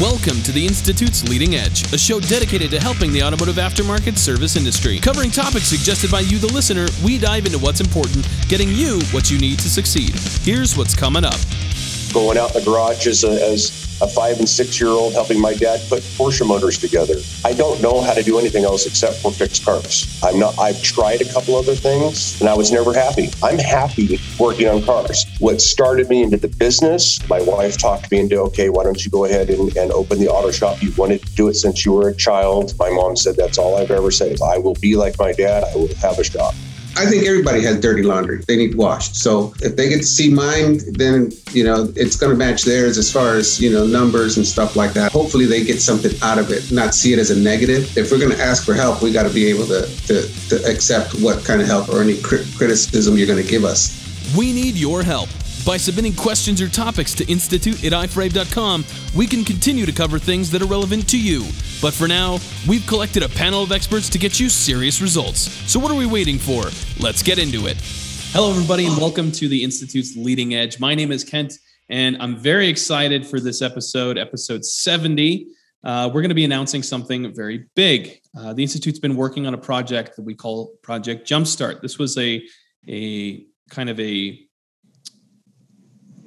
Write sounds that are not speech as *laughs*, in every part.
Welcome to the Institute's Leading Edge, a show dedicated to helping the automotive aftermarket service industry. Covering topics suggested by you, the listener, we dive into what's important, getting you what you need to succeed. Here's what's coming up. Going out in the garage as a, as a five and six year old helping my dad put Porsche motors together. I don't know how to do anything else except for fix cars. I'm not, I've tried a couple other things and I was never happy. I'm happy working on cars. What started me into the business, my wife talked me into, okay, why don't you go ahead and, and open the auto shop? You wanted to do it since you were a child. My mom said, that's all I've ever said. I will be like my dad. I will have a shop. I think everybody has dirty laundry. They need washed. So if they get to see mine, then you know it's going to match theirs as far as you know numbers and stuff like that. Hopefully they get something out of it, not see it as a negative. If we're going to ask for help, we got to be able to, to to accept what kind of help or any criticism you're going to give us. We need your help. By submitting questions or topics to institute at iforabe.com, we can continue to cover things that are relevant to you. But for now, we've collected a panel of experts to get you serious results. So what are we waiting for? Let's get into it. Hello, everybody, and welcome to the Institute's Leading Edge. My name is Kent, and I'm very excited for this episode, episode 70. Uh, we're going to be announcing something very big. Uh, the Institute's been working on a project that we call Project Jumpstart. This was a, a kind of a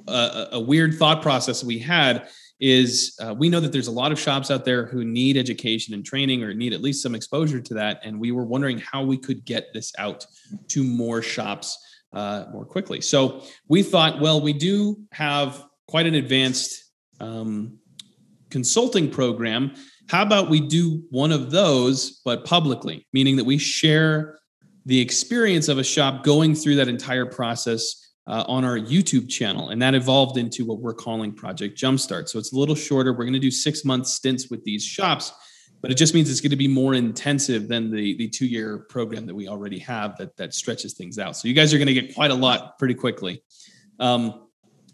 a, a weird thought process we had is uh, we know that there's a lot of shops out there who need education and training or need at least some exposure to that. And we were wondering how we could get this out to more shops uh, more quickly. So we thought well we do have quite an advanced um, consulting program. How about we do one of those but publicly? Meaning that we share the experience of a shop going through that entire process uh, on our YouTube channel. And that evolved into what we're calling Project Jumpstart. So it's a little shorter. We're going to do six month stints with these shops, but it just means it's going to be more intensive than the, the two year program that we already have that, that stretches things out. So you guys are going to get quite a lot pretty quickly. Um,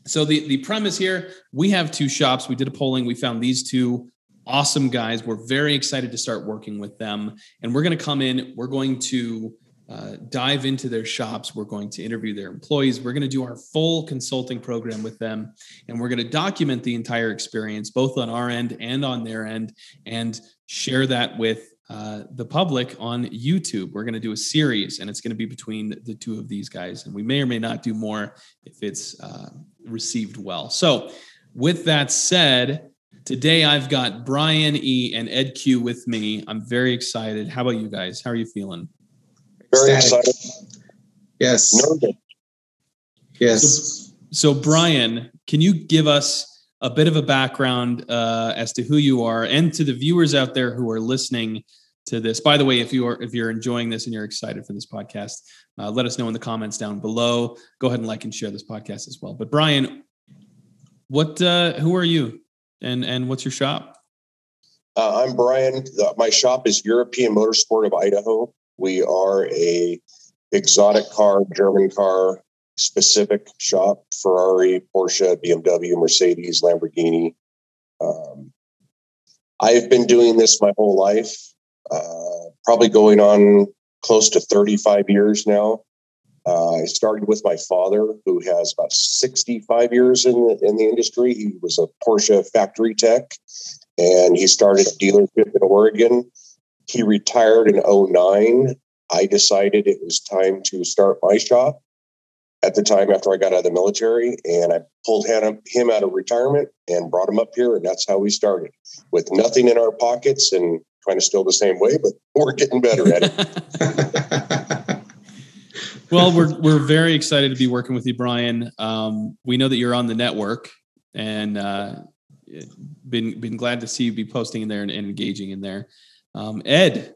so the, the premise here, we have two shops. We did a polling. We found these two awesome guys. We're very excited to start working with them. And we're going to come in, we're going to uh, dive into their shops. We're going to interview their employees. We're going to do our full consulting program with them. And we're going to document the entire experience, both on our end and on their end, and share that with uh, the public on YouTube. We're going to do a series, and it's going to be between the two of these guys. And we may or may not do more if it's uh, received well. So, with that said, today I've got Brian E and Ed Q with me. I'm very excited. How about you guys? How are you feeling? Very Static. excited. Yes. Nervous. Yes. So, so, Brian, can you give us a bit of a background uh, as to who you are and to the viewers out there who are listening to this? By the way, if you are if you're enjoying this and you're excited for this podcast, uh, let us know in the comments down below. Go ahead and like and share this podcast as well. But Brian, what uh, who are you, and and what's your shop? Uh, I'm Brian. My shop is European Motorsport of Idaho. We are a exotic car, German car specific shop, Ferrari, Porsche, BMW, Mercedes, Lamborghini. Um, I've been doing this my whole life, uh, probably going on close to 35 years now. Uh, I started with my father, who has about 65 years in the, in the industry. He was a Porsche factory tech, and he started a dealership in Oregon he retired in 09. I decided it was time to start my shop at the time after I got out of the military. And I pulled him out of retirement and brought him up here. And that's how we started with nothing in our pockets and trying to still the same way, but *laughs* we're getting better at it. *laughs* well, we're, we're very excited to be working with you, Brian. Um, we know that you're on the network and uh, been, been glad to see you be posting in there and, and engaging in there. Um, Ed,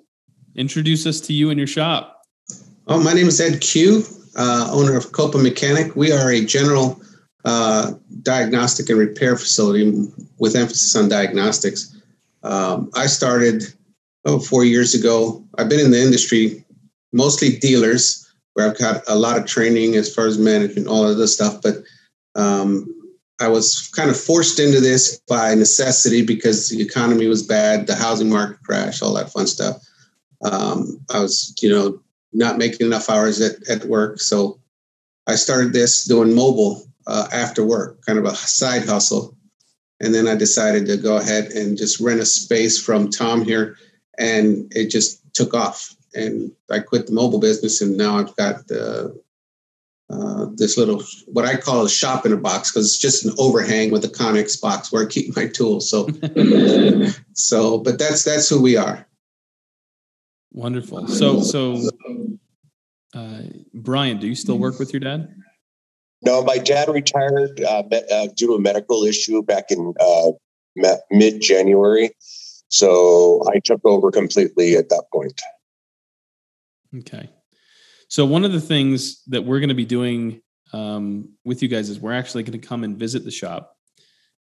introduce us to you and your shop. Oh, my name is Ed Q, uh, owner of Copa Mechanic. We are a general uh, diagnostic and repair facility with emphasis on diagnostics. Um, I started oh, four years ago. I've been in the industry, mostly dealers, where I've got a lot of training as far as management, all of this stuff. But um, I was kind of forced into this by necessity because the economy was bad, the housing market crashed, all that fun stuff. Um, I was, you know, not making enough hours at, at work. So I started this doing mobile uh, after work, kind of a side hustle. and then I decided to go ahead and just rent a space from Tom here, and it just took off. And I quit the mobile business, and now I've got uh, uh, this little what I call a shop in a box because it's just an overhang with a Connex box where I keep my *laughs* tools. So, *laughs* so, but that's that's who we are. Wonderful. So, so, uh, Brian, do you still work with your dad? No, my dad retired uh, uh, due to a medical issue back in uh, mid January. So I took over completely at that point. Okay. So one of the things that we're going to be doing um, with you guys is we're actually going to come and visit the shop.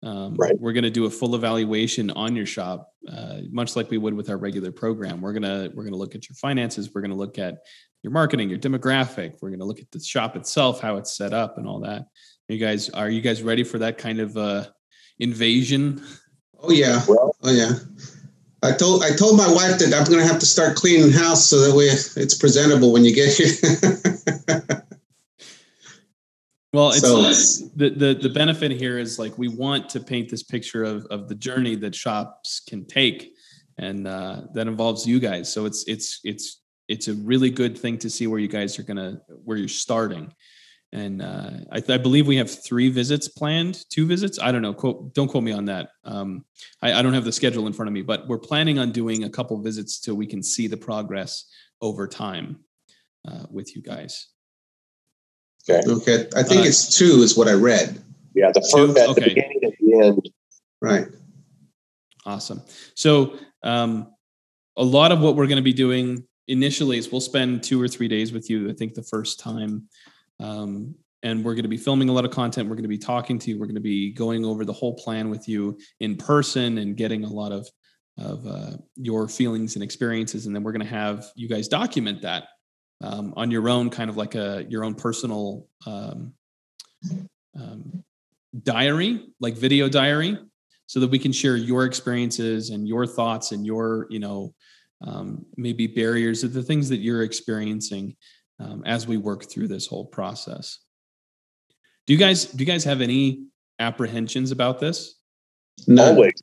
Um, right. We're going to do a full evaluation on your shop, uh, much like we would with our regular program. We're gonna we're gonna look at your finances. We're gonna look at your marketing, your demographic. We're gonna look at the shop itself, how it's set up, and all that. Are you guys are you guys ready for that kind of uh, invasion? Oh yeah, oh yeah. I told I told my wife that I'm going to have to start cleaning house so that way it's presentable when you get here. *laughs* well, it's so, the, the the benefit here is like we want to paint this picture of of the journey that shops can take, and uh, that involves you guys. So it's it's it's it's a really good thing to see where you guys are gonna where you're starting and uh, I, I, believe we have three visits planned two visits? I don't know. Quote, don't quote me on that. Um, I, I, don't have the schedule in front of me but we're planning on doing a couple visits so we can see the progress over time uh, with you guys. Okay. Okay. I think uh, it's two is what i read. Yeah the first at okay. the beginning and the end. Right. Awesome. So um, a lot of what we're going to be doing initially is we'll spend two or three days with you i think the first time um, and we're going to be filming a lot of content. We're going to be talking to you. We're going to be going over the whole plan with you in person and getting a lot of of uh, your feelings and experiences. And then we're going to have you guys document that um, on your own, kind of like a your own personal um, um, diary, like video diary, so that we can share your experiences and your thoughts and your you know um, maybe barriers of the things that you're experiencing um, as we work through this whole process. Do you guys do you guys have any apprehensions about this? No. Always.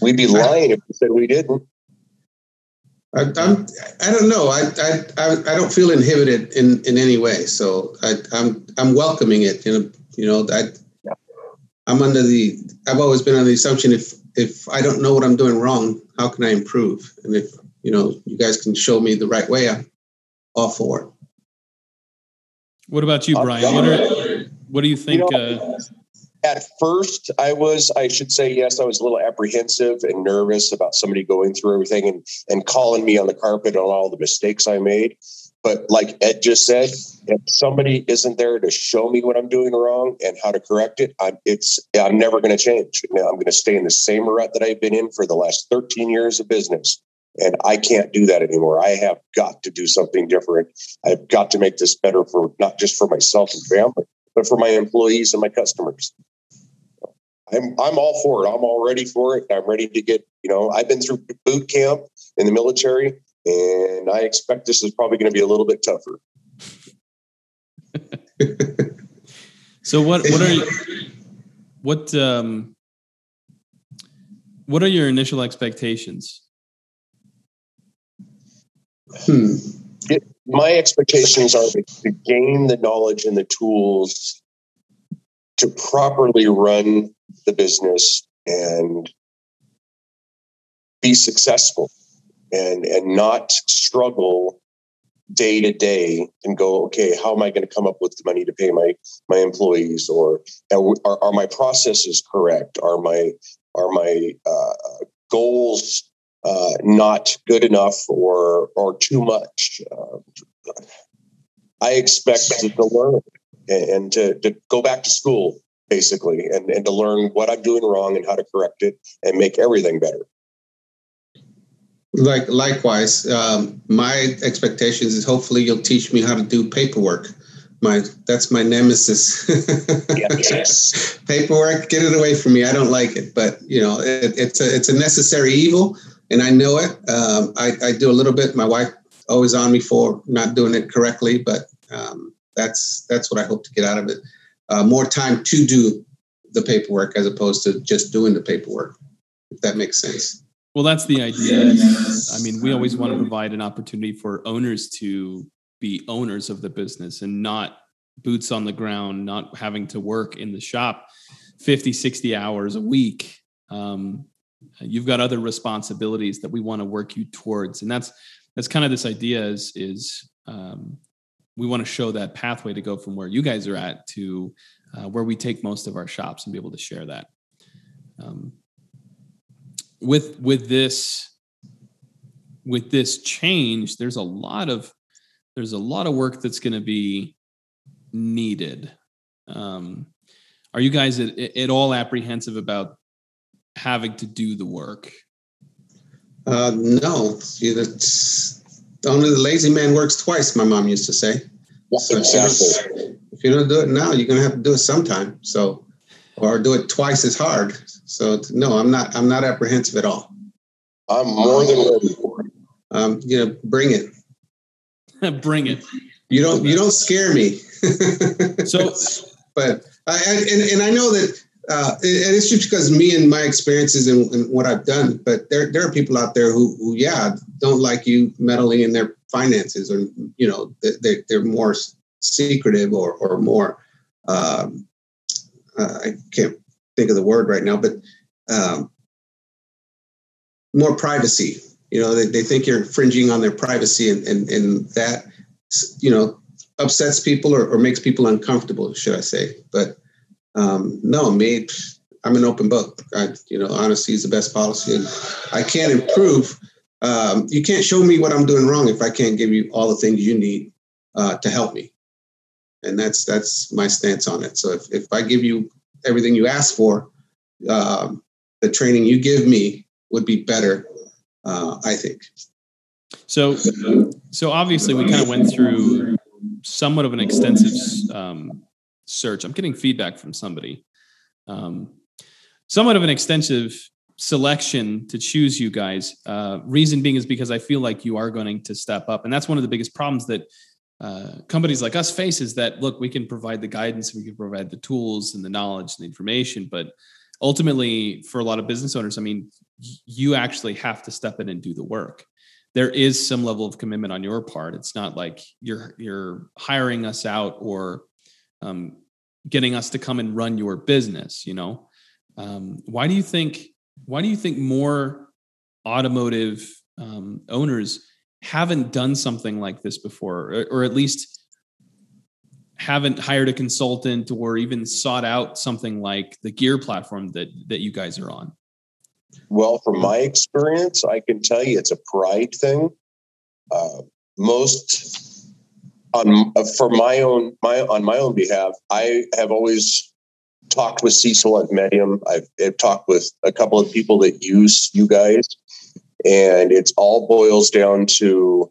We'd be lying if we said we didn't. I, I'm, I don't know. I, I, I don't feel inhibited in, in any way. So I, I'm, I'm welcoming it. You know, you know, I, I'm under the, I've always been on the assumption if, if I don't know what I'm doing wrong, how can I improve? And if, you know, you guys can show me the right way, I'm all for it. What about you, Brian? What, are, what do you think? You know, uh, at first, I was, I should say, yes, I was a little apprehensive and nervous about somebody going through everything and, and calling me on the carpet on all the mistakes I made. But like Ed just said, if somebody isn't there to show me what I'm doing wrong and how to correct it, I'm it's I'm never going to change. Now I'm going to stay in the same rut that I've been in for the last 13 years of business. And I can't do that anymore. I have got to do something different. I've got to make this better for not just for myself and family, but for my employees and my customers. I'm I'm all for it. I'm all ready for it. I'm ready to get, you know, I've been through boot camp in the military and I expect this is probably going to be a little bit tougher. *laughs* so what what are what um what are your initial expectations Hmm. It, my expectations are to, gain the knowledge and the tools to properly run the business and be successful and and not struggle day to day and go okay how am i going to come up with the money to pay my my employees or are, are my processes correct are my are my uh, goals uh, not good enough or or too much. Uh, I expect to learn and to, to go back to school basically and, and to learn what I'm doing wrong and how to correct it and make everything better. Like likewise, um, my expectations is hopefully you'll teach me how to do paperwork. My that's my nemesis. yes. *laughs* paperwork, get it away from me. I don't like it, but you know it, it's a it's a necessary evil and I know it. Um, I, I, do a little bit. My wife always on me for not doing it correctly, but um, that's that's what I hope to get out of it. Uh, more time to do the paperwork as opposed to just doing the paperwork. If that makes sense. Well, that's the idea. I mean, we always want to provide an opportunity for owners to be owners of the business and not boots on the ground, not having to work in the shop 50, 60 hours a week. Um, you've got other responsibilities that we want to work you towards. And that's, that's kind of this idea is, is um, we want to show that pathway to go from where you guys are at to uh, where we take most of our shops and be able to share that. Um, with with this with this change, there's a lot of there's a lot of work that's going to be needed. Um, are you guys at, at all apprehensive about having to do the work? Uh, no, only the lazy man works twice. My mom used to say. So exactly. If you don't do it now, you're gonna have to do it sometime. So, or do it twice as hard. So no, I'm not. I'm not apprehensive at all. I'm more than ready for it. Um, you know, bring it. *laughs* bring it. You don't. You don't scare me. *laughs* so, but I and, and I know that uh, and it's just because me and my experiences and, and, what I've done. But there, there are people out there who, who, yeah, don't like you meddling in their finances, or you know, they, they're more secretive or or more. Um, uh, I can't think of the word right now, but um, more privacy. You know, they, they think you're infringing on their privacy, and, and, and that, you know, upsets people or, or makes people uncomfortable, should I say. But um, no, me, I'm an open book. I, you know, honesty is the best policy, and I can't improve. Um, you can't show me what I'm doing wrong if I can't give you all the things you need uh, to help me. And that's that's my stance on it. So if, if I give you everything you ask for, um, the training you give me would be better, uh, I think. So, so obviously we kind of went through somewhat of an extensive um, search. I'm getting feedback from somebody. Um, somewhat of an extensive selection to choose you guys. Uh, reason being is because I feel like you are going to step up, and that's one of the biggest problems that uh, companies like us face is that look, we can provide the guidance, we can provide the tools and the knowledge and the information, but ultimately, for a lot of business owners, I mean, you actually have to step in and do the work. There is some level of commitment on your part. It's not like you're you're hiring us out or um, getting us to come and run your business you know? Um, why do you think why do you think more automotive um, owners haven't done something like this before or, or, at least haven't hired a consultant or even sought out something like the gear platform that that you guys are on? Well from my experience i can tell you it's a pride thing. Uh, most on uh, for my own my on my own behalf, I have always talked with Cecil. I've. I've, I've talked with a couple of people that use you guys, and it's all boils down to.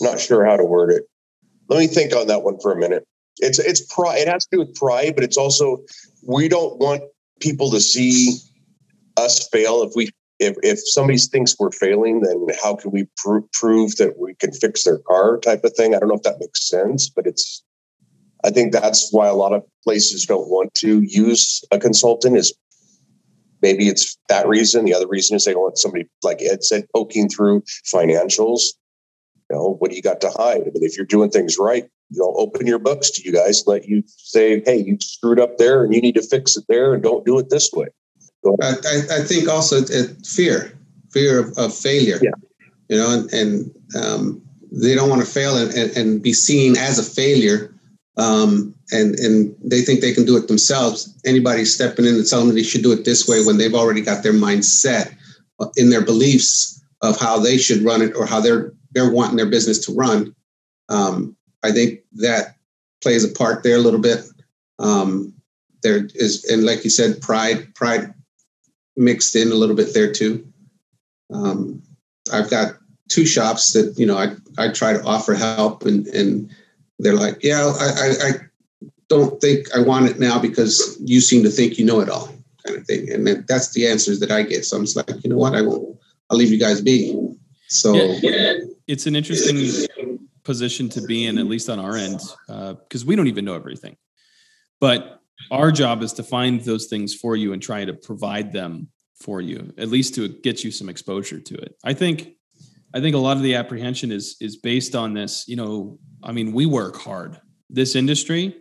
Not sure how to word it. Let me think on that one for a minute. It's it's pride. It has to do with pride, but it's also we don't want people to see us fail if we if, if somebody thinks we're failing, then how can we pr- prove that we can fix their car type of thing? I don't know if that makes sense, but it's, I think that's why a lot of places don't want to use a consultant is maybe it's that reason. The other reason is they don't want somebody like Ed said, poking through financials. You know, what do you got to hide? Mean, if you're doing things right, you know, open your books to you guys, let you say, hey, you screwed up there and you need to fix it there and don't do it this way. I, I, think also fear, fear of, of failure. Yeah. You know, and, and um, they don't want to fail and, and, and, be seen as a failure. Um, and and they think they can do it themselves. Anybody stepping in and telling them they should do it this way when they've already got their mind set in their beliefs of how they should run it or how they're they're wanting their business to run. Um, I think that plays a part there a little bit. Um, there is, and like you said, pride pride mixed in a little bit there too. Um, I've got two shops that you know I I try to offer help and and they're like, yeah, I, I, I don't think I want it now because you seem to think you know it all, kind of thing. And that's the answers that I get. So I'm just like, you know what, I will I'll leave you guys be. So yeah, it's an interesting position to be in, at least on our end, because uh, we don't even know everything. But our job is to find those things for you and try to provide them for you, at least to get you some exposure to it. I think I think a lot of the apprehension is is based on this. You know, I mean, we work hard. This industry,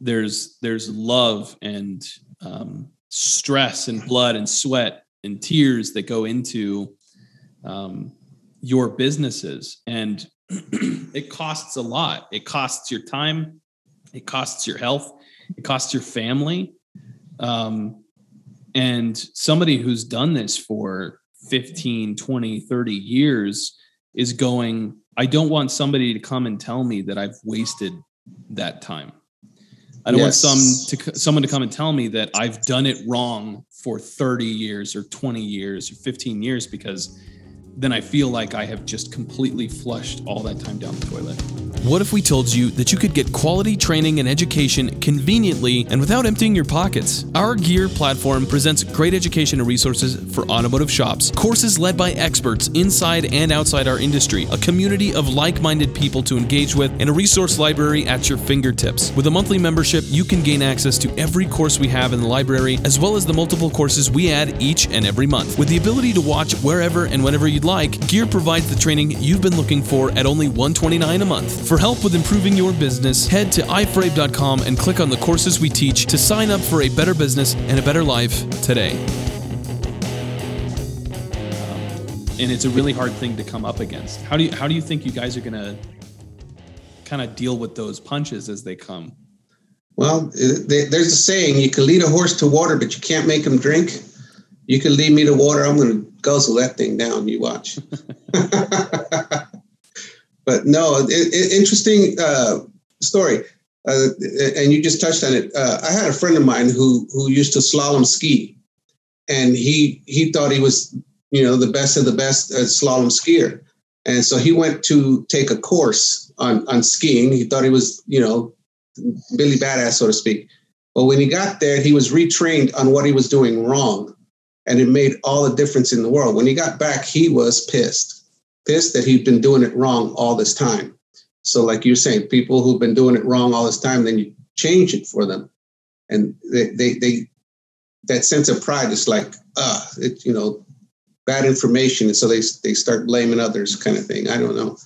there's there's love and um, stress and blood and sweat and tears that go into um, your businesses, and *clears throat* it costs a lot. It costs your time, it costs your health, it costs your family. Um, and somebody who's done this for 15, 20, 30 years is going, I don't want somebody to come and tell me that I've wasted that time. I don't yes. want some to someone to come and tell me that I've done it wrong for 30 years or 20 years or 15 years because then I feel like I have just completely flushed all that time down the toilet. What if we told you that you could get quality training and education conveniently and without emptying your pockets? Our Gear platform presents great education and resources for automotive shops, courses led by experts inside and outside our industry, a community of like minded people to engage with, and a resource library at your fingertips. With a monthly membership, you can gain access to every course we have in the library, as well as the multiple courses we add each and every month. With the ability to watch wherever and whenever you'd like, Gear provides the training you've been looking for at only 129 a month. For help with improving your business, head to iforabe.com and click on the courses we teach to sign up for a better business and a better life today. And it's a really hard thing to come up against. How do you how do you think you guys are going to kind of deal with those punches as they come? Well, there's a saying: you can lead a horse to water, but you can't make him drink. You can lead me to water. I'm going to guzzle that thing down. You watch. *laughs* but no, it, it, interesting uh, story. Uh, and you just touched on it. Uh, I had a friend of mine who who used to slalom ski, and he he thought he was you know the best of the best slalom skier, and so he went to take a course on on skiing. He thought he was you know Billy Badass, so to speak. But when he got there, he was retrained on what he was doing wrong, and it made all the difference in the world. When he got back, he was pissed pissed that he'd been doing it wrong all this time. So, like you're saying, people who've been doing it wrong all this time, then you change it for them, and they they, they that sense of pride is like, ah, uh, it you know, bad information, and so they they start blaming others, kind of thing. I don't know,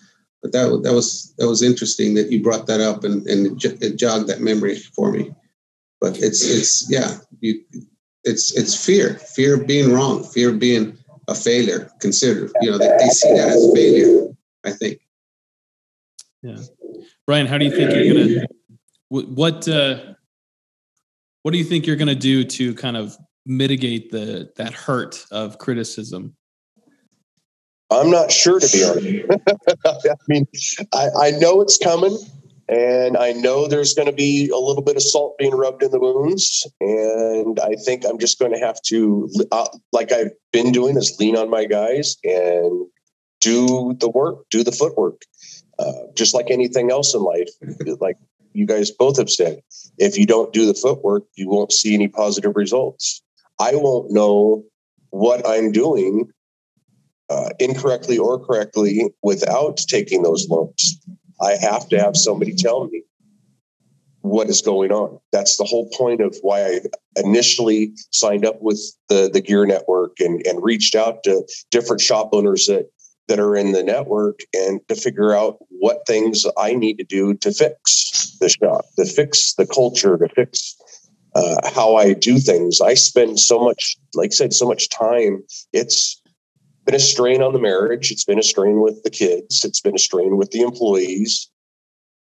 but that that was that was interesting that you brought that up, and and it jogged that memory for me. But it's it's yeah, you it's it's fear, fear of being wrong, fear of being a failure considered. You know, they, they see that as failure, I think. Yeah. Brian, how do you think you're going to, what, uh, what do you think you're going to do to kind of mitigate the, that hurt of criticism? I'm not sure, to be honest. *laughs* I mean, I, I know it's coming. And I know there's going to be a little bit of salt being rubbed in the wounds. And I think I'm just going to have to, uh, like I've been doing, is lean on my guys and do the work, do the footwork. Uh, just like anything else in life, like you guys both have said, if you don't do the footwork, you won't see any positive results. I won't know what I'm doing uh, incorrectly or correctly without taking those lumps. I have to have somebody tell me what is going on. That's the whole point of why I initially signed up with the, the Gear Network and, and reached out to different shop owners that, that are in the network and to figure out what things I need to do to fix the shop, to fix the culture, to fix uh, how I do things. I spend so much, like I said, so much time. It's been a strain on the marriage. It's been a strain with the kids. It's been a strain with the employees.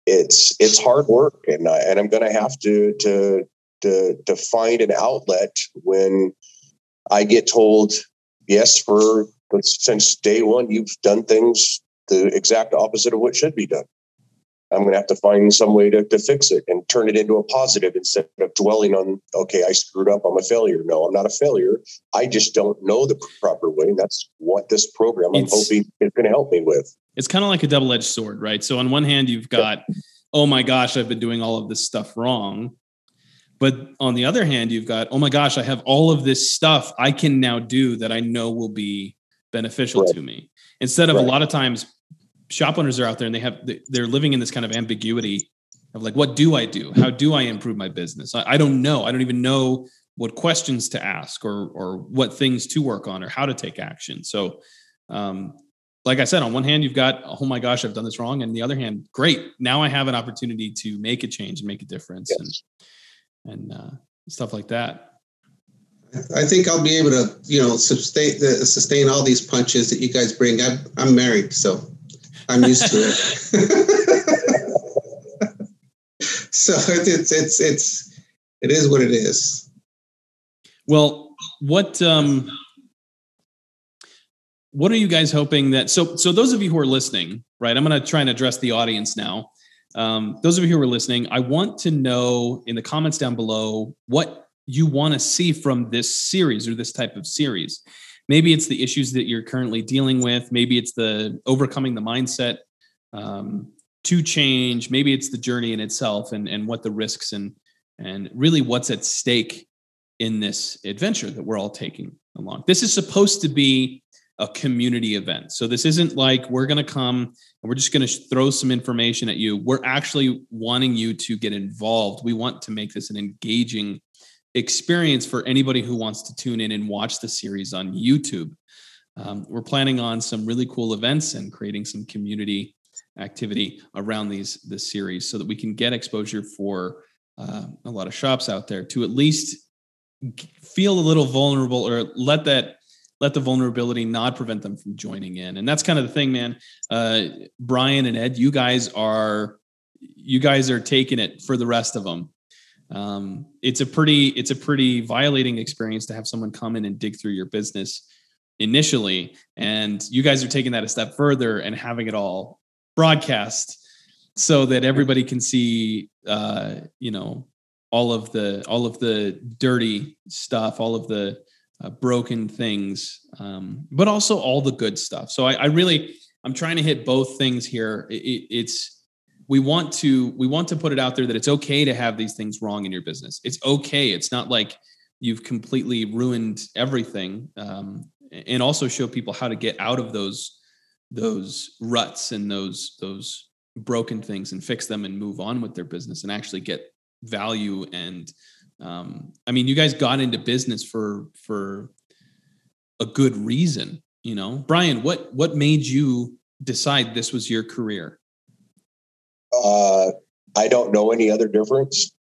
It's it's hard work, and I, and I'm going to have to to to to find an outlet when I get told yes for since day one you've done things the exact opposite of what should be done. I'm going to have to find some way to, to fix it and turn it into a positive instead of dwelling on, okay, I screwed up. I'm a failure. No, I'm not a failure. I just don't know the proper way. And that's what this program I'm hoping is going to help me with. It's kind of like a double edged sword, right? So on one hand, you've got, oh my gosh, I've been doing all of this stuff wrong. But on the other hand, you've got, oh my gosh, I have all of this stuff I can now do that I know will be beneficial right. to me. Instead of right. a lot of times shop owners are out there and they have they're living in this kind of ambiguity of like what do I do? How do I improve my business? I, I don't know. I don't even know what questions to ask or or what things to work on or how to take action. So um, like I said, on one hand, you've got, oh my gosh, I've done this wrong. And the other hand, great. Now I have an opportunity to make a change and make a difference yes. and, and uh, stuff like that. I think I'll be able to, you know, sustain the, sustain all these punches that you guys bring. I'm, I'm married, so I'm used to it. *laughs* so it's it's it's it is what it is. Well, what um what are you guys hoping that so so those of you who are listening right i'm going to try and address the audience now um, those of you who are listening i want to know in the comments down below what you want to see from this series or this type of series maybe it's the issues that you're currently dealing with maybe it's the overcoming the mindset um, to change maybe it's the journey in itself and and what the risks and and really what's at stake in this adventure that we're all taking along this is supposed to be a community event. So this isn't like we're going to come and we're just going to throw some information at you. We're actually wanting you to get involved. We want to make this an engaging experience for anybody who wants to tune in and watch the series on YouTube. Um, we're planning on some really cool events and creating some community activity around these this series so that we can get exposure for uh, a lot of shops out there to at least feel a little vulnerable or let that let the vulnerability not prevent them from joining in. And that's kind of the thing, man. Uh, Brian and Ed, you guys are you guys are taking it for the rest of them. Um, it's a pretty it's a pretty violating experience to have someone come in and dig through your business initially, and you guys are taking that a step further and having it all broadcast so that everybody can see uh, you know all of the all of the dirty stuff all of the uh, broken things, um, but also all the good stuff. So I, I, really, I'm trying to hit both things here. It, it's we want to we want to put it out there that it's okay to have these things wrong in your business. It's okay. It's not like you've completely ruined everything, um, and also show people how to get out of those those ruts and those those broken things and fix them and move on with their business and actually get value and um, I mean, you guys got into business for for a good reason, you know. Brian, what what made you decide this was your career? Uh, I don't know any other difference.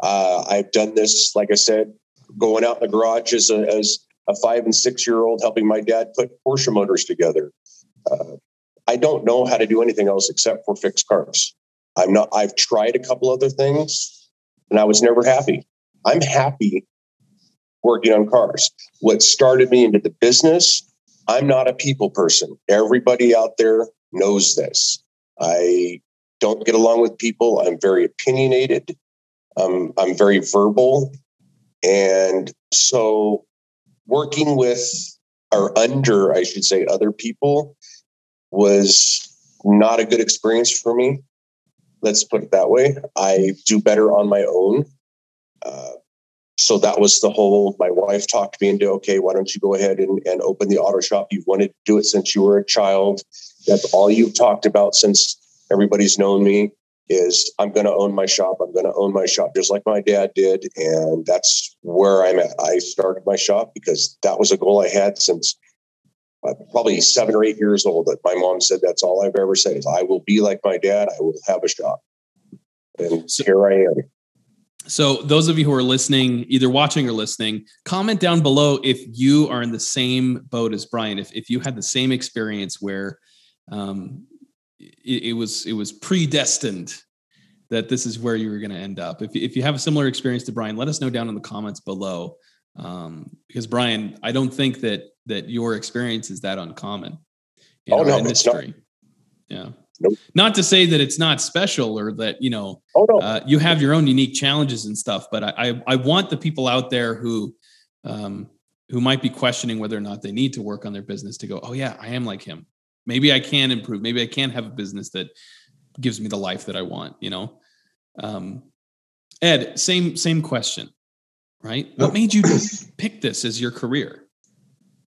Uh, I've done this, like I said, going out in the garage as a, as a five and six year old, helping my dad put Porsche motors together. Uh, I don't know how to do anything else except for fix cars. I'm not. I've tried a couple other things, and I was never happy. I'm happy working on cars. What started me into the business, I'm not a people person. Everybody out there knows this. I don't get along with people. I'm very opinionated. Um, I'm very verbal. And so working with or under, I should say, other people was not a good experience for me. Let's put it that way. I do better on my own. Uh, so that was the whole my wife talked me into okay why don't you go ahead and, and open the auto shop you've wanted to do it since you were a child that's all you've talked about since everybody's known me is i'm going to own my shop. I'm going to own my shop just like my dad did. And that's where i'm at. I started my shop because that was a goal i had since uh, probably seven or eight years old. That my mom said that's all i've ever said is i will be like my dad. I will have a shop. And so, here i am. So, those of you who are listening, either watching or listening, comment down below if you are in the same boat as Brian. If, if you had the same experience where um, it, it, was it was predestined that this is where you were going to end up. If, if you have a similar experience to Brian, let us know down in the comments below. Um, because Brian, I don't think that that your experience is that uncommon in oh, no, industry. Yeah. Nope. Not to say that it's not special or that you know oh, no. uh, you have your own unique challenges and stuff, but I, I, I want the people out there who um, who might be questioning whether or not they need to work on their business to go, oh yeah, I am like him. Maybe I can improve. Maybe I can have a business that gives me the life that I want. You know, um, Ed, same same question, right? What made you *clears throat* pick this as your career?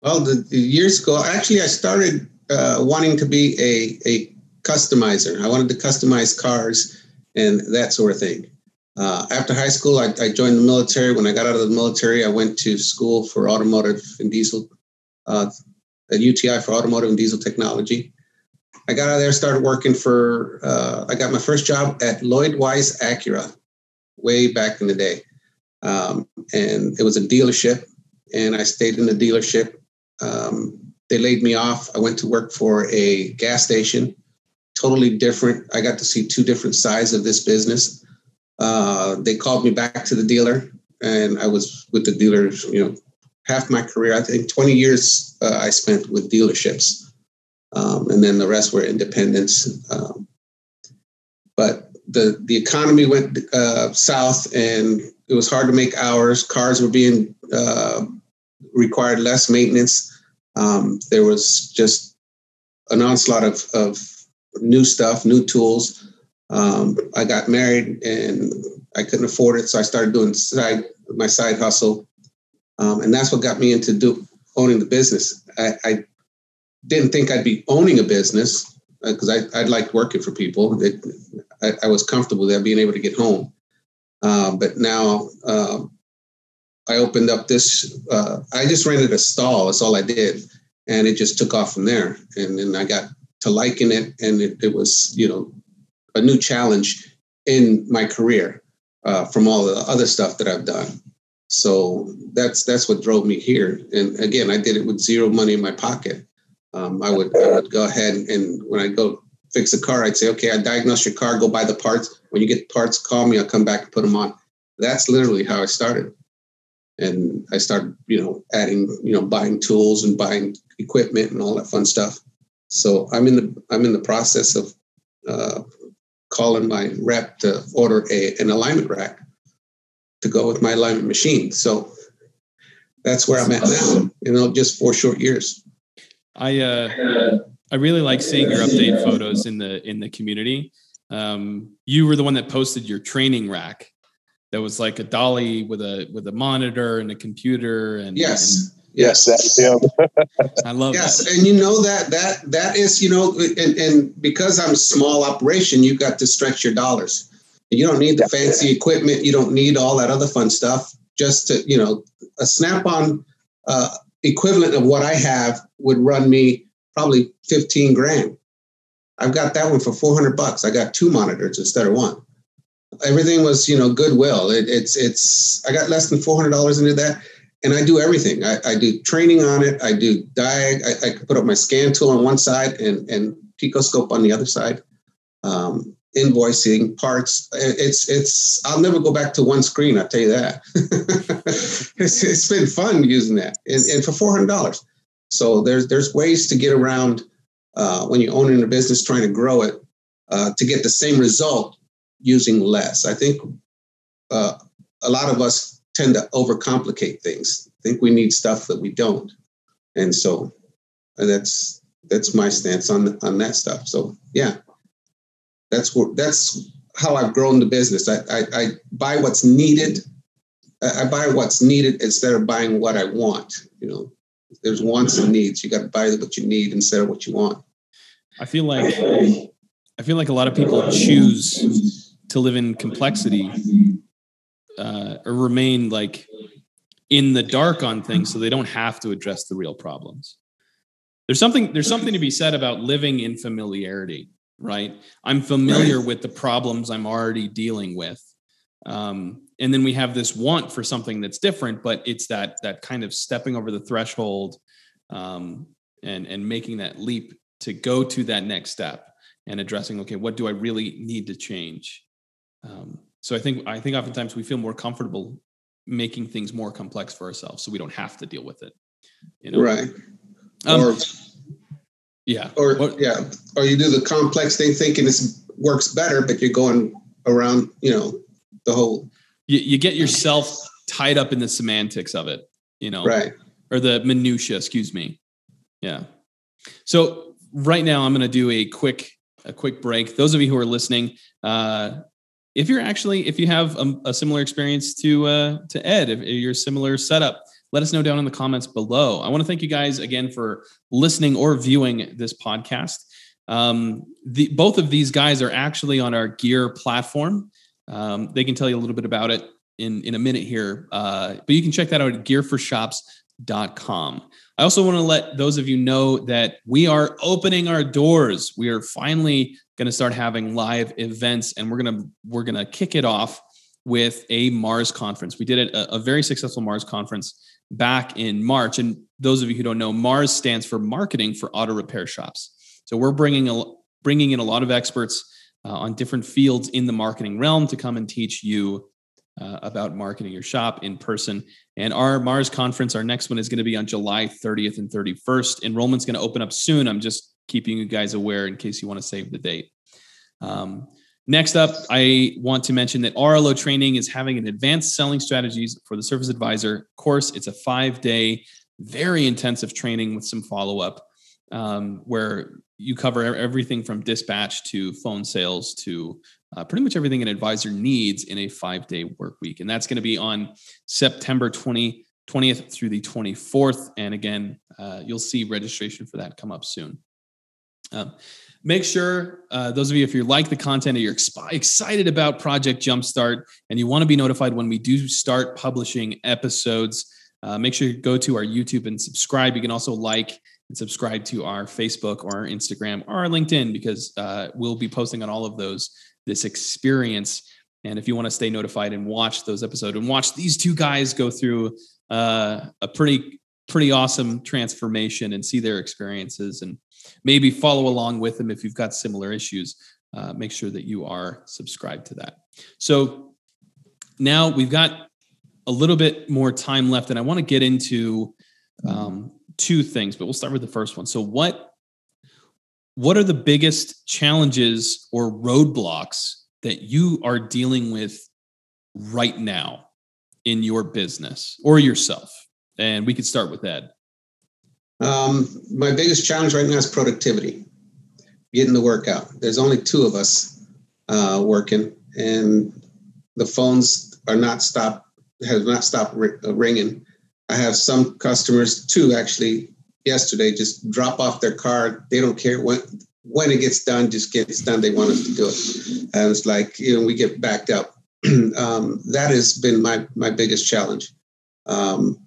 Well, the, the years ago, actually, I started uh, wanting to be a a customizer. I wanted to customize cars and that sort of thing. Uh, after high school, I, I, joined the military. When I got out of the military, I went to school for automotive and diesel, uh, at UTI for automotive and diesel technology. I got out of there, started working for, uh, I got my first job at Lloyd Wise Acura way back in the day. Um, and it was a dealership, and I stayed in the dealership. Um, they laid me off. I went to work for a gas station, totally different. I got to see two different sides of this business. Uh, they called me back to the dealer, and I was with the dealers, you know, half my career. I think 20 years uh, I spent with dealerships, um, and then the rest were independents. Um, but the the economy went uh, south, and it was hard to make hours. Cars were being uh, required less maintenance. Um, there was just an onslaught of, of new stuff, new tools. Um, I got married and I couldn't afford it, so I started doing side my side hustle, um, and that's what got me into do, owning the business. I, I, didn't think I'd be owning a business because uh, I I liked working for people. It, I, I, was comfortable there, being able to get home. Uh, but now uh, I opened up this. Uh, I just rented a stall. That's all I did, and it just took off from there. And then I got to liking it, and it, it was you know a new challenge in my career uh, from all the other stuff that I've done. So that's that's what drove me here. And again, I did it with zero money in my pocket. Um, I would I would go ahead and when I go fix a car, I'd say, okay, I diagnose your car, go buy the parts. When you get the parts, call me. I'll come back and put them on. That's literally how I started. And I started, you know, adding, you know, buying tools and buying equipment and all that fun stuff. So I'm in the I'm in the process of uh, calling my rep to order a, an alignment rack to go with my alignment machine. So that's where I'm at now, you know, just four short years. I uh, I really like seeing your update photos in the in the community. Um, you were the one that posted your training rack that was like a dolly with a with a monitor and a computer and yes Yes, that's *laughs* him. I love yes, that. and you know that that that is you know, and, and because I'm a small operation, you've got to stretch your dollars. You don't need the fancy equipment. You don't need all that other fun stuff. Just to you know, a Snap-on uh, equivalent of what I have would run me probably fifteen grand. I've got that one for four hundred bucks. I got two monitors instead of one. Everything was you know goodwill. It, it's it's I got less than four hundred dollars into that and I do everything. I, I do training on it. I do diag. I, I put up my scan tool on one side and and picoscope on the other side. Um, invoicing parts. It's it's. I'll never go back to one screen. I'll tell you that. *laughs* it's, it's been fun using that, and, and for four hundred dollars. So there's there's ways to get around uh, when you own in a business trying to grow it uh, to get the same result using less. I think uh, a lot of us tend to overcomplicate things. think we need stuff that we don't, and so and that's that's my stance on on that stuff. So yeah, that's what that's how I've grown the business. I I, I buy what's needed. I buy what's needed instead of buying what I want. You know, there's wants and needs. You got to buy what you need instead of what you want. I feel like I feel like a lot of people choose to live in complexity uh, or remain like in the dark on things so they don't have to address the real problems there's something there's something to be said about living in familiarity right i'm familiar right. with the problems i'm already dealing with um, and then we have this want for something that's different but it's that that kind of stepping over the threshold um, and and making that leap to go to that next step and addressing okay what do i really need to change um, so I think I think oftentimes we feel more comfortable making things more complex for ourselves, so we don't have to deal with it. You know, right? Um, or yeah, or, or yeah, or you do the complex thing thinking this works better, but you're going around, you know, the whole. You, you get yourself tied up in the semantics of it, you know, right? Or the minutia, excuse me. Yeah. So right now, I'm going to do a quick a quick break. Those of you who are listening, uh, if you're actually if you have a, a similar experience to uh, to Ed, if you're similar setup, let us know down in the comments below. I want to thank you guys again for listening or viewing this podcast. Um, the, both of these guys are actually on our gear platform. Um, they can tell you a little bit about it in, in a minute here, uh, but you can check that out at gearforshops.com. I also want to let those of you know that we are opening our doors. We are finally going to start having live events, and we're gonna we're gonna kick it off with a Mars conference. We did a, a very successful Mars conference back in March, and those of you who don't know, Mars stands for Marketing for Auto Repair Shops. So we're bringing a, bringing in a lot of experts uh, on different fields in the marketing realm to come and teach you uh, about marketing your shop in person. And our Mars conference, our next one is going to be on July 30th and 31st. Enrollment's going to open up soon. I'm just keeping you guys aware in case you want to save the date. Um, next up, I want to mention that RLO training is having an advanced selling strategies for the service advisor course. It's a five day, very intensive training with some follow up um, where you cover everything from dispatch to phone sales to uh, pretty much everything an advisor needs in a five day work week. And that's going to be on September 20, 20th through the 24th. And again, uh, you'll see registration for that come up soon. Um, make sure, uh, those of you, if you like the content or you're excited about Project Jumpstart and you want to be notified when we do start publishing episodes, uh, make sure you go to our YouTube and subscribe. You can also like and subscribe to our Facebook or our Instagram or our LinkedIn because uh, we'll be posting on all of those this experience. And if you want to stay notified and watch those episodes and watch these two guys go through uh, a pretty pretty awesome transformation and see their experiences and maybe follow along with them if you've got similar issues, uh, make sure that you are subscribed to that. So now we've got a little bit more time left, and I want to get into um, two things, but we'll start with the first one. So what what are the biggest challenges or roadblocks that you are dealing with right now in your business or yourself? And we could start with Ed. Um, my biggest challenge right now is productivity, getting the work out. There's only two of us uh, working, and the phones are not stopped have not stopped ringing. I have some customers, two actually, yesterday, just drop off their car. They don't care when when it gets done, just gets done. They want us to do it. And it's like, you know, we get backed up. *clears throat* um, that has been my my biggest challenge. Um,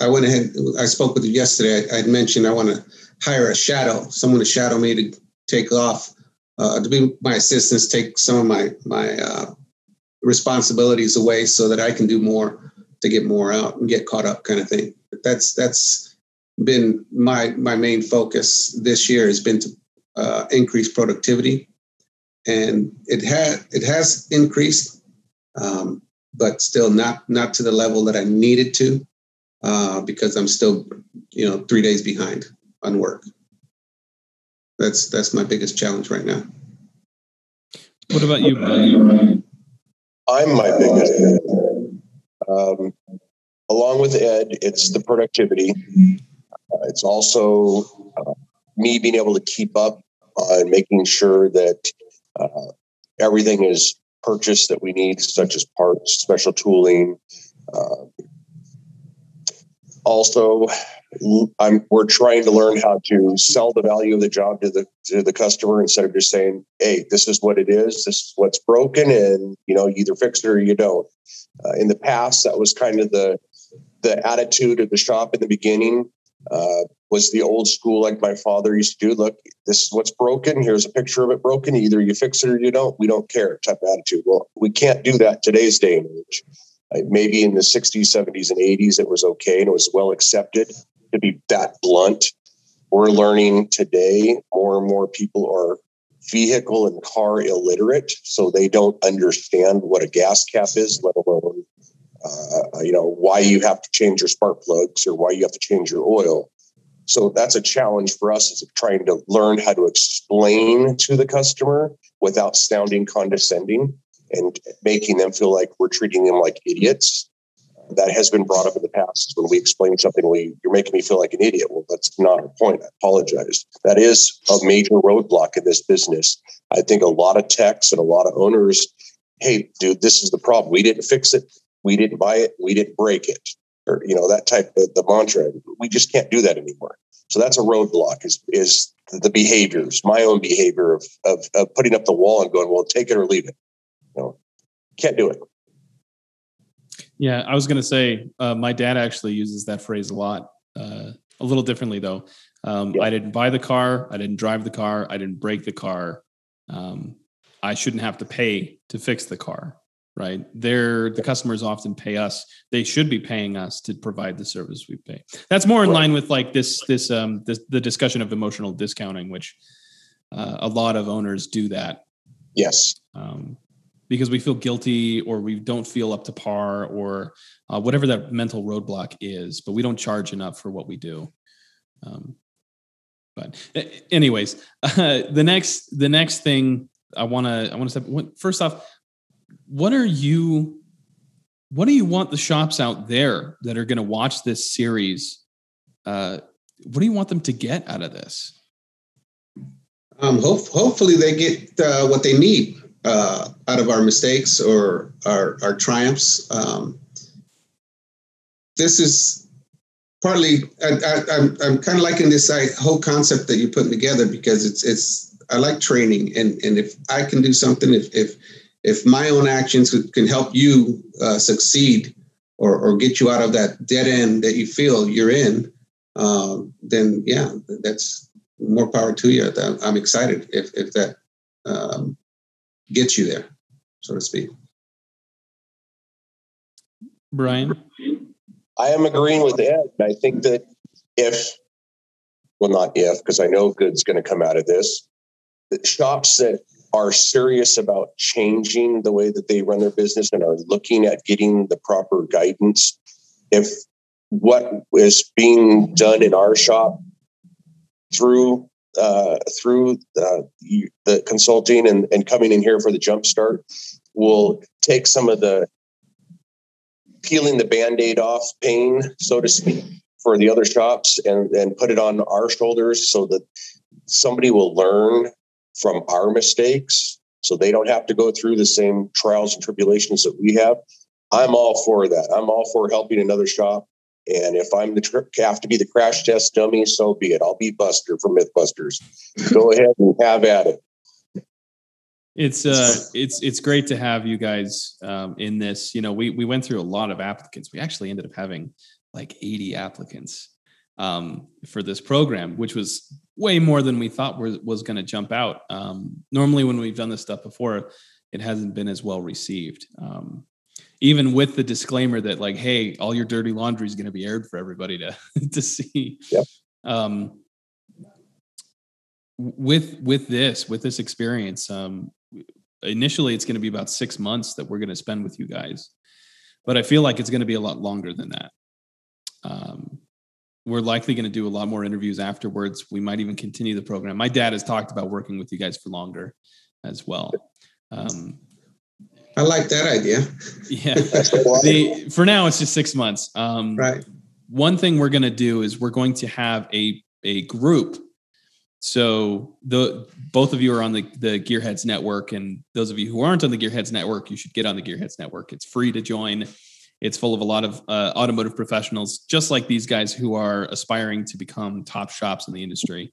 I went ahead, I spoke with you yesterday. I, I mentioned I want to hire a shadow, someone to shadow me to take off, uh, to be my assistants, take some of my my uh, responsibilities away so that I can do more to get more out and get caught up kind of thing. But that's that's been my my main focus this year has been to uh, increase productivity, and it had it has increased, um, but still not not to the level that I needed to, uh, because I'm still you know three days behind on work. That's that's my biggest challenge right now. What about you, Brian? I'm my biggest um, along with Ed, it's the productivity. Uh, it's also uh, me being able to keep up on making sure that uh, everything is purchased that we need, such as parts, special tooling. Also, I'm, we're trying to learn how to sell the value of the job to the to the customer instead of just saying, "Hey, this is what it is. This is what's broken, and you know, you either fix it or you don't." Uh, in the past, that was kind of the the attitude of the shop in the beginning. Uh, was the old school like my father used to do. Look, this is what's broken. Here's a picture of it broken. Either you fix it or you don't. We don't care type of attitude. Well, we can't do that today's day and age. Uh, maybe in the 60s, 70s, and 80s, it was okay and it was well accepted to be that blunt. We're learning today more and more people are vehicle and car illiterate, so they don't understand what a gas cap is, let alone uh, you know why you have to change your spark plugs or why you have to change your oil. So that's a challenge for us is trying to learn how to explain to the customer without sounding condescending and making them feel like we're treating them like idiots that has been brought up in the past when we explain something we you're making me feel like an idiot well that's not our point i apologize that is a major roadblock in this business i think a lot of techs and a lot of owners hey dude this is the problem we didn't fix it we didn't buy it we didn't break it or you know that type of the mantra. We just can't do that anymore. So that's a roadblock. Is is the behaviors, my own behavior of, of, of putting up the wall and going, well, take it or leave it. Can't do it. Yeah, I was going to say uh, my dad actually uses that phrase a lot. Uh, a little differently though. Um, yeah. I didn't buy the car. I didn't drive the car. I didn't break the car. Um, I shouldn't have to pay to fix the car. Right? They're the customers often pay us. They should be paying us to provide the service we pay. That's more in line with like this this um this, the discussion of emotional discounting, which uh, a lot of owners do that. Yes. Um, because we feel guilty or we don't feel up to par or uh, whatever that mental roadblock is, but we don't charge enough for what we do. Um, but anyways, uh, *laughs* the next the next thing I want to I want to say first off, what are you what do you want the shops out there that are going to watch this series? Uh, what do you want them to get out of this? Um, hope, hopefully, they get uh, what they need uh, out of our mistakes or our, our triumphs. Um, this is partly I, am I'm, I'm kind of liking this whole concept that you're putting together because it's it's I like training and and if I can do something if if if my own actions can help you uh, succeed or or get you out of that dead end that you feel you're in, um, then yeah, that's more power to you. I'm excited if if that um, gets you there, so to speak. Brian? I am agreeing with Ed. I think that if, well, not if, because I know good's going to come out of this, the shops that are serious about changing the way that they run their business and are looking at getting the proper guidance, if what is being done in our shop through uh, through the, the consulting and, and coming in here for the jump start will take some of the peeling the band-aid off pain so to speak for the other shops and, and put it on our shoulders so that somebody will learn from our mistakes so they don't have to go through the same trials and tribulations that we have. I'm all for that. I'm all for helping another shop and if I'm the trip have to be the crash test dummy, so be it. I'll be Buster for MythBusters. Go *laughs* ahead and have at it. It's uh, it's it's great to have you guys um, in this. You know, we we went through a lot of applicants. We actually ended up having like 80 applicants um, for this program, which was way more than we thought was was going to jump out. Um, normally, when we've done this stuff before, it hasn't been as well received. Um, even with the disclaimer that like, hey, all your dirty laundry is going to be aired for everybody to *laughs* to see. Yep. Um, with with this with this experience, um, initially it's going to be about six months that we're going to spend with you guys, but I feel like it's going to be a lot longer than that. Um, we're likely going to do a lot more interviews afterwards. We might even continue the program. My dad has talked about working with you guys for longer as well. Um, I like that idea. Yeah. *laughs* the, for now, it's just six months. Um, right. One thing we're going to do is we're going to have a a group. So the both of you are on the the Gearheads network, and those of you who aren't on the Gearheads network, you should get on the Gearheads network. It's free to join. It's full of a lot of uh, automotive professionals, just like these guys who are aspiring to become top shops in the industry.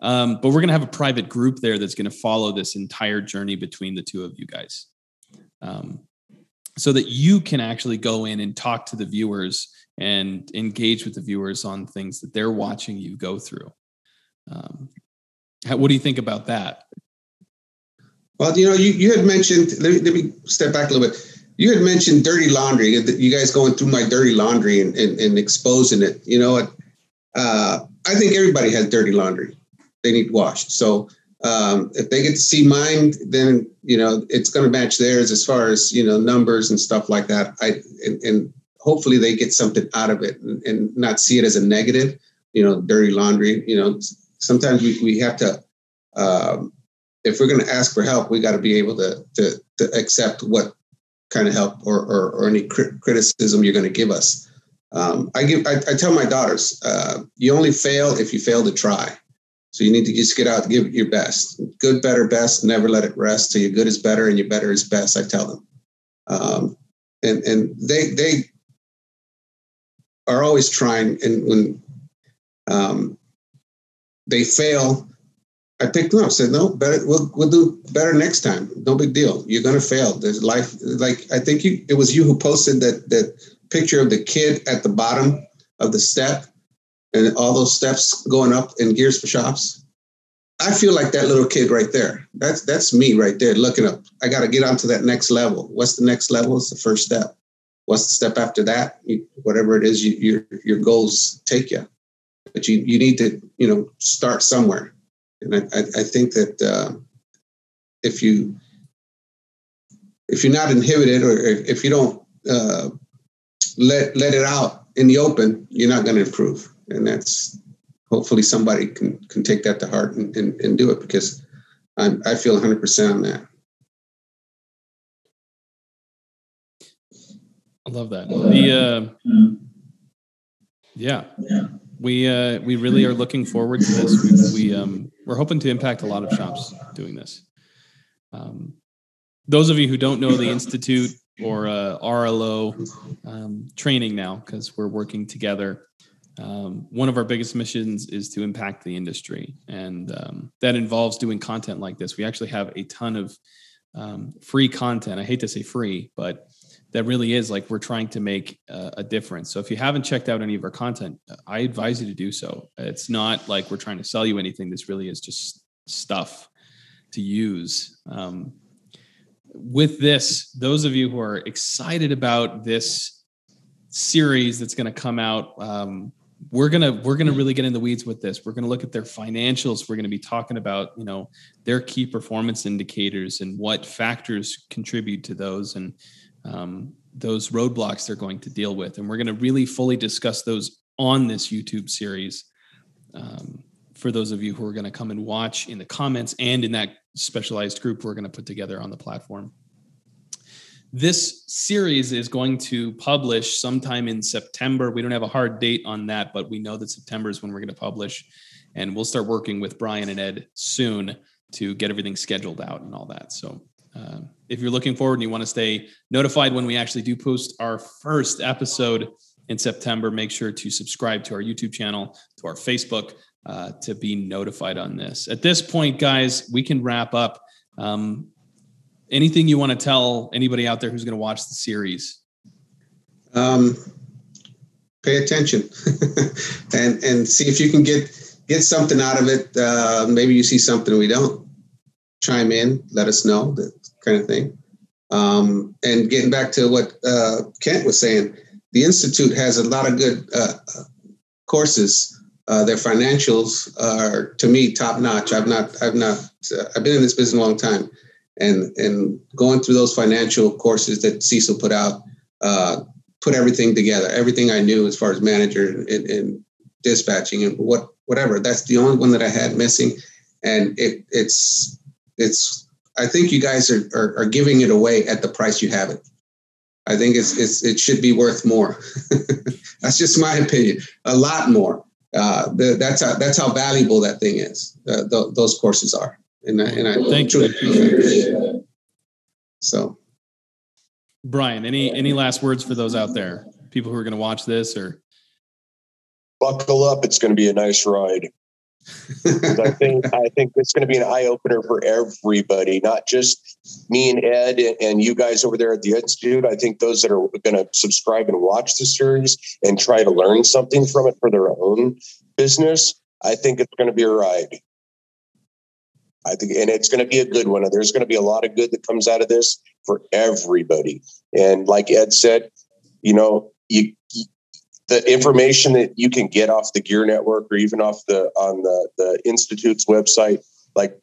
Um, but we're going to have a private group there that's going to follow this entire journey between the two of you guys um, so that you can actually go in and talk to the viewers and engage with the viewers on things that they're watching you go through. Um, how, what do you think about that? Well, you know, you, you had mentioned, let me, let me step back a little bit. You had mentioned dirty laundry, you guys going through my dirty laundry and, and, and exposing it. You know what? Uh, I think everybody has dirty laundry. They need washed. So um, if they get to see mine, then you know it's going to match theirs as far as you know numbers and stuff like that. I and, and hopefully they get something out of it and, and, not see it as a negative. You know, dirty laundry. You know, sometimes we we have to. Um, if we're going to ask for help, we got to be able to, to to accept what kind of help or or, or any criticism you're going to give us. Um, I give I, I, tell my daughters, uh, you only fail if you fail to try. So you need to just get out give your best. Good, better, best. Never let it rest. So your good is better and your better is best. I tell them, um, and and they they are always trying, and when um, they fail, I think no. I said no. Better. We'll we'll do better next time. No big deal. You're gonna fail. There's life. Like I think you. It was you who posted that that picture of the kid at the bottom of the step, and all those steps going up in Gears for Shops. I feel like that little kid right there. That's that's me right there looking up. I got to get onto that next level. What's the next level? It's the first step. What's the step after that? You, whatever it is, you, your your goals take you. But you you need to you know start somewhere. And I, I, I think that uh, if you if you're not inhibited or if, you don't uh, let let it out in the open, you're not going to improve. And that's hopefully somebody can can take that to heart and, and, and do it because I'm, I feel 100% on that. I love that. The uh, yeah, we uh, we really are looking forward to this. We, we um, we're hoping to impact a lot of shops doing this. Um, those of you who don't know the institute or uh, RLO um, training now, because we're working together. Um, one of our biggest missions is to impact the industry, and um, that involves doing content like this. We actually have a ton of um, free content. I hate to say free, but that really is like we're trying to make a, a difference. So if you haven't checked out any of our content, I advise you to do so. It's not like we're trying to sell you anything. This really is just stuff to use. Um, with this, those of you who are excited about this series that's going to come out, um, we're gonna we're gonna really get in the weeds with this. We're gonna look at their financials. We're gonna be talking about you know their key performance indicators and what factors contribute to those and um, those roadblocks they're going to deal with. And we're gonna really fully discuss those on this YouTube series. Um, for those of you who are going to come and watch in the comments and in that specialized group we're going to put together on the platform. This series is going to publish sometime in September. We don't have a hard date on that, but we know that September is when we're going to publish. And we'll start working with Brian and Ed soon to get everything scheduled out and all that. So uh, if you're looking forward and you want to stay notified when we actually do post our first episode in September, make sure to subscribe to our YouTube channel, to our Facebook, uh, to be notified on this. At this point, guys, we can wrap up. Um, anything you want to tell anybody out there who's going to watch the series? Um, pay attention *laughs* and and see if you can get get something out of it. Uh, maybe you see something we don't. Chime in, let us know that kind of thing. Um, and getting back to what uh, Kent was saying, the institute has a lot of good uh, courses uh, their financials are to me top notch. I've not, I've not, uh, I've been in this business a long time, and and going through those financial courses that Cecil put out, uh, put everything together, everything I knew as far as manager and, and, dispatching and what whatever. That's the only one that I had missing, and it it's it's. I think you guys are, are, are giving it away at the price you have it. I think it's, it's it should be worth more. *laughs* That's just my opinion. A lot more uh, the, that's how that's how valuable that thing is. Uh, th- those courses are, and I, and I Thank truly appreciate it. So, Brian, any any last words for those out there, people who are going to watch this or buckle up? It's going to be a nice ride. *laughs* I think I think it's going to be an eye opener for everybody, not just me and Ed and you guys over there at the institute. I think those that are going to subscribe and watch the series and try to learn something from it for their own business. I think it's going to be a ride. I think, and it's going to be a good one. There's going to be a lot of good that comes out of this for everybody. And like Ed said, you know, you, the information that you can get off the Gear Network or even off the on the the institute's website, like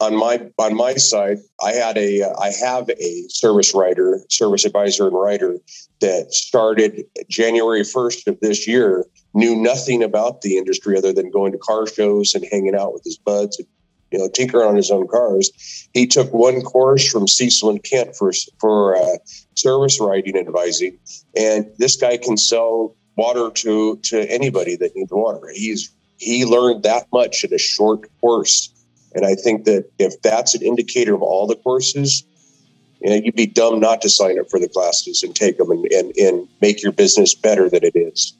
on my on my side, I had a uh, I have a service writer, service advisor, and writer that started January first of this year. Knew nothing about the industry other than going to car shows and hanging out with his buds and you know tinker on his own cars. He took one course from Cecil and Kent for for uh, service writing and advising, and this guy can sell water to to anybody that needs water. He's he learned that much in a short course, and I think that if that's an indicator of all the courses, You know, you'd be dumb not to sign up for the classes and take them and, and, and make your business better than it is.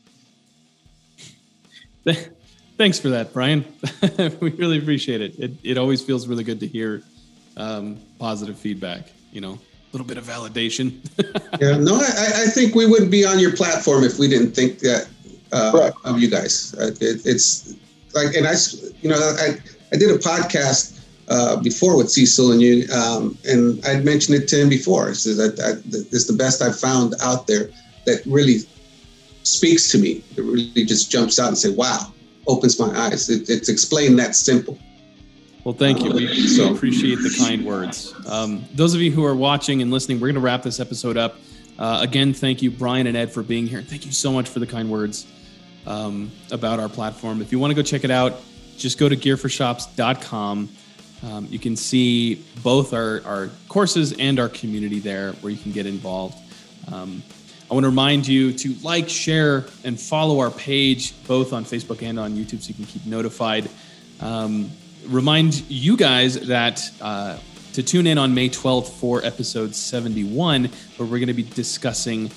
*laughs* Thanks for that, Brian. *laughs* we really appreciate it. it. It always feels really good to hear um, positive feedback. You know, a little bit of validation. *laughs* yeah, no, I, I, think we wouldn't be on your platform if we didn't think that uh, of you guys. Uh, it, it's like, and I, you know, I, I did a podcast uh, before with Cecil and you, um, and I'd mentioned it to him before. Says that it's the best I've found out there that really speaks to me. It really just jumps out and say, "Wow!" Opens my eyes. It, it's explained that simple. Well, thank you. We so appreciate the kind words. Um, those of you who are watching and listening, we're going to wrap this episode up. Uh, again, thank you, Brian and Ed, for being here. Thank you so much for the kind words um, about our platform. If you want to go check it out, just go to gearforshops.com. Um, you can see both our, our courses and our community there where you can get involved. Um, I want to remind you to like, share, and follow our page both on Facebook and on YouTube so you can keep notified. Um, remind you guys that uh, to tune in on May 12th for episode 71, where we're going to be discussing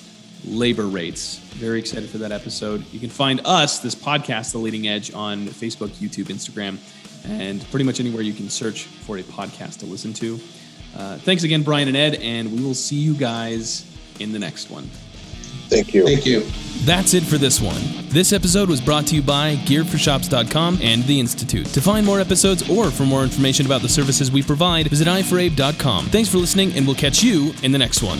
labor rates. Very excited for that episode. You can find us, this podcast, The Leading Edge, on Facebook, YouTube, Instagram, and pretty much anywhere you can search for a podcast to listen to. Uh, thanks again, Brian and Ed, and we will see you guys in the next one. Thank you. Thank you. That's it for this one. This episode was brought to you by gearforshops.com and the Institute. To find more episodes or for more information about the services we provide, visit iforabe.com. Thanks for listening, and we'll catch you in the next one.